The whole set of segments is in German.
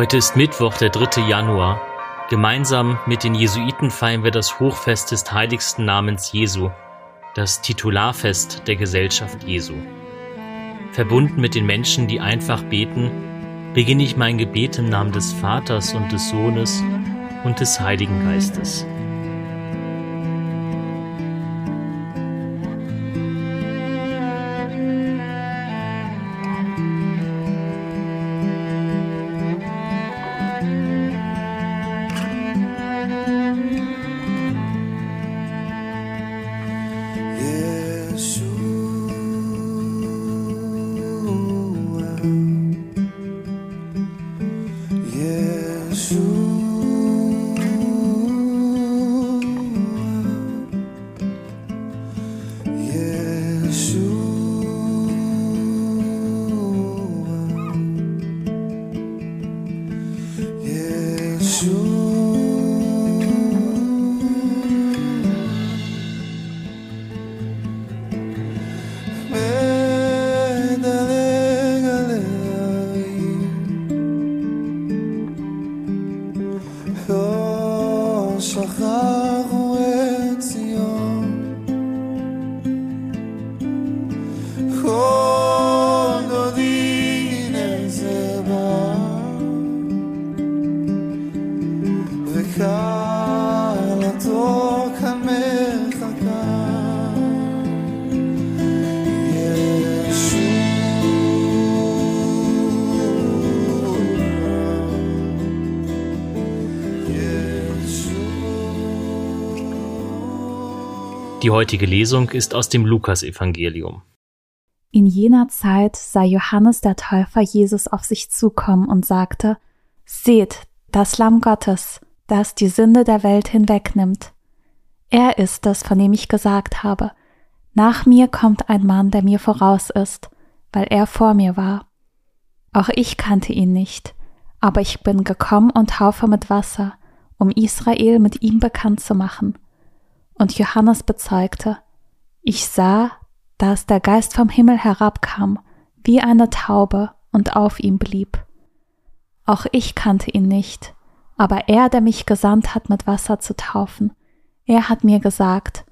Heute ist Mittwoch, der 3. Januar. Gemeinsam mit den Jesuiten feiern wir das Hochfest des heiligsten Namens Jesu, das Titularfest der Gesellschaft Jesu. Verbunden mit den Menschen, die einfach beten, beginne ich mein Gebet im Namen des Vaters und des Sohnes und des Heiligen Geistes. zo graag Die heutige Lesung ist aus dem Lukasevangelium. In jener Zeit sah Johannes der Täufer Jesus auf sich zukommen und sagte, Seht, das Lamm Gottes, das die Sünde der Welt hinwegnimmt. Er ist es, von dem ich gesagt habe, nach mir kommt ein Mann, der mir voraus ist, weil er vor mir war. Auch ich kannte ihn nicht, aber ich bin gekommen und taufe mit Wasser, um Israel mit ihm bekannt zu machen. Und Johannes bezeugte, ich sah, dass der Geist vom Himmel herabkam, wie eine Taube und auf ihm blieb. Auch ich kannte ihn nicht, aber er, der mich gesandt hat, mit Wasser zu taufen, er hat mir gesagt,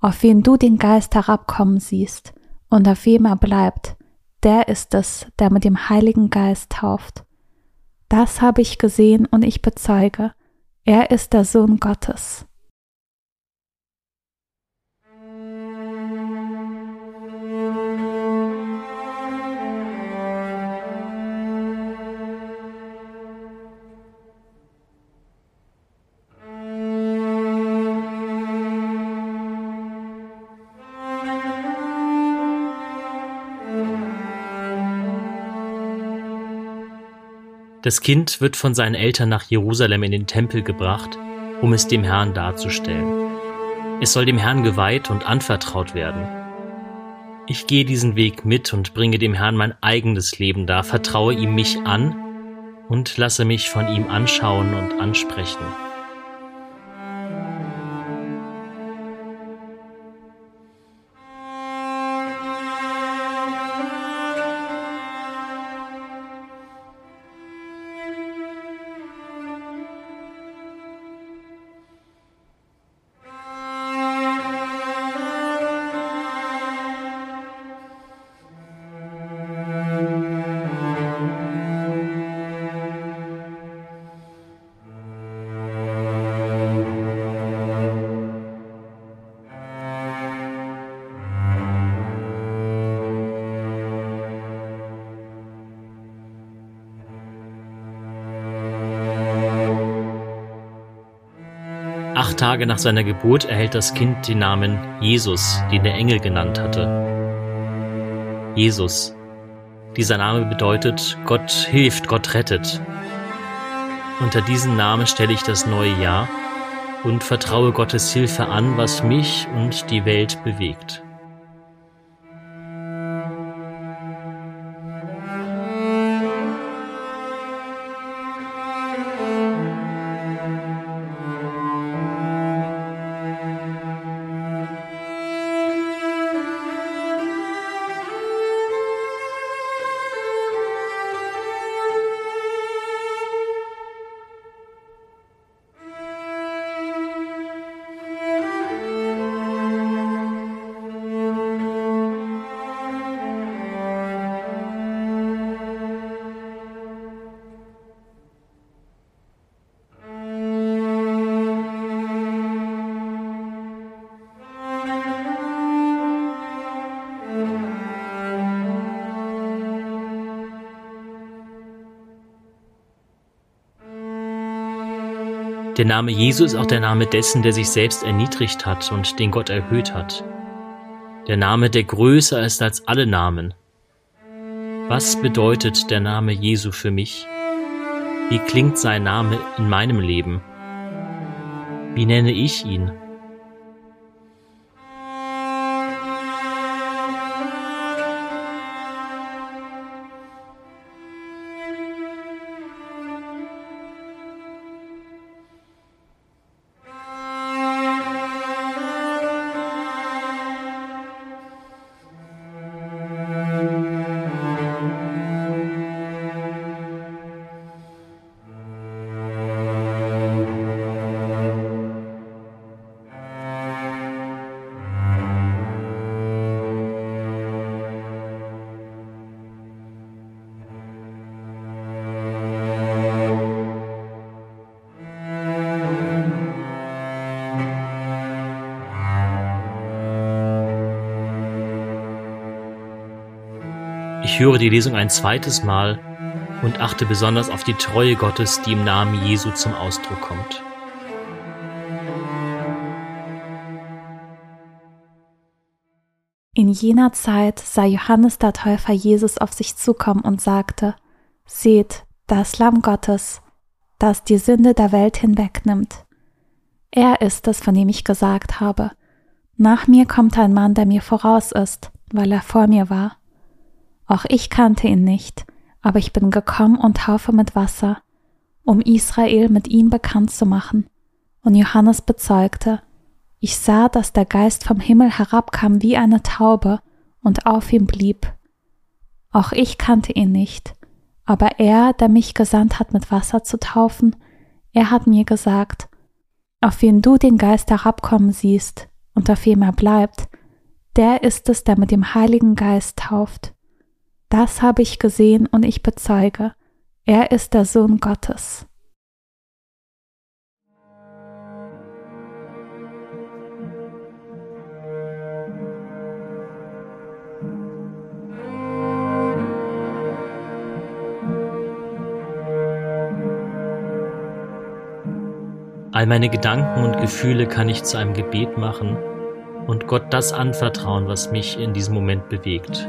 auf wen du den Geist herabkommen siehst und auf wem er bleibt, der ist es, der mit dem Heiligen Geist tauft. Das habe ich gesehen und ich bezeuge, er ist der Sohn Gottes. Das Kind wird von seinen Eltern nach Jerusalem in den Tempel gebracht, um es dem Herrn darzustellen. Es soll dem Herrn geweiht und anvertraut werden. Ich gehe diesen Weg mit und bringe dem Herrn mein eigenes Leben dar, vertraue ihm mich an und lasse mich von ihm anschauen und ansprechen. Acht Tage nach seiner Geburt erhält das Kind den Namen Jesus, den der Engel genannt hatte. Jesus. Dieser Name bedeutet Gott hilft, Gott rettet. Unter diesem Namen stelle ich das neue Jahr und vertraue Gottes Hilfe an, was mich und die Welt bewegt. Der Name Jesu ist auch der Name dessen, der sich selbst erniedrigt hat und den Gott erhöht hat. Der Name, der größer ist als alle Namen. Was bedeutet der Name Jesu für mich? Wie klingt sein Name in meinem Leben? Wie nenne ich ihn? Ich höre die Lesung ein zweites Mal und achte besonders auf die Treue Gottes, die im Namen Jesu zum Ausdruck kommt. In jener Zeit sah Johannes der Täufer Jesus auf sich zukommen und sagte, Seht, das Lamm Gottes, das die Sünde der Welt hinwegnimmt. Er ist es, von dem ich gesagt habe, nach mir kommt ein Mann, der mir voraus ist, weil er vor mir war. Auch ich kannte ihn nicht, aber ich bin gekommen und taufe mit Wasser, um Israel mit ihm bekannt zu machen. Und Johannes bezeugte, ich sah, dass der Geist vom Himmel herabkam wie eine Taube und auf ihm blieb. Auch ich kannte ihn nicht, aber er, der mich gesandt hat, mit Wasser zu taufen, er hat mir gesagt, auf wen du den Geist herabkommen siehst und auf wem er bleibt, der ist es, der mit dem Heiligen Geist tauft. Das habe ich gesehen und ich bezeuge, er ist der Sohn Gottes. All meine Gedanken und Gefühle kann ich zu einem Gebet machen und Gott das anvertrauen, was mich in diesem Moment bewegt.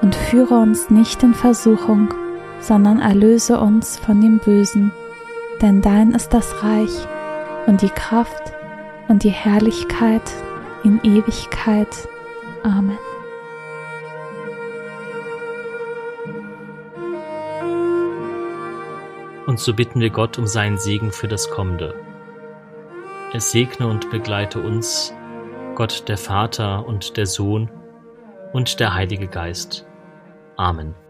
Und führe uns nicht in Versuchung, sondern erlöse uns von dem Bösen. Denn dein ist das Reich und die Kraft und die Herrlichkeit in Ewigkeit. Amen. Und so bitten wir Gott um seinen Segen für das Kommende. Es segne und begleite uns, Gott der Vater und der Sohn und der Heilige Geist. Amen.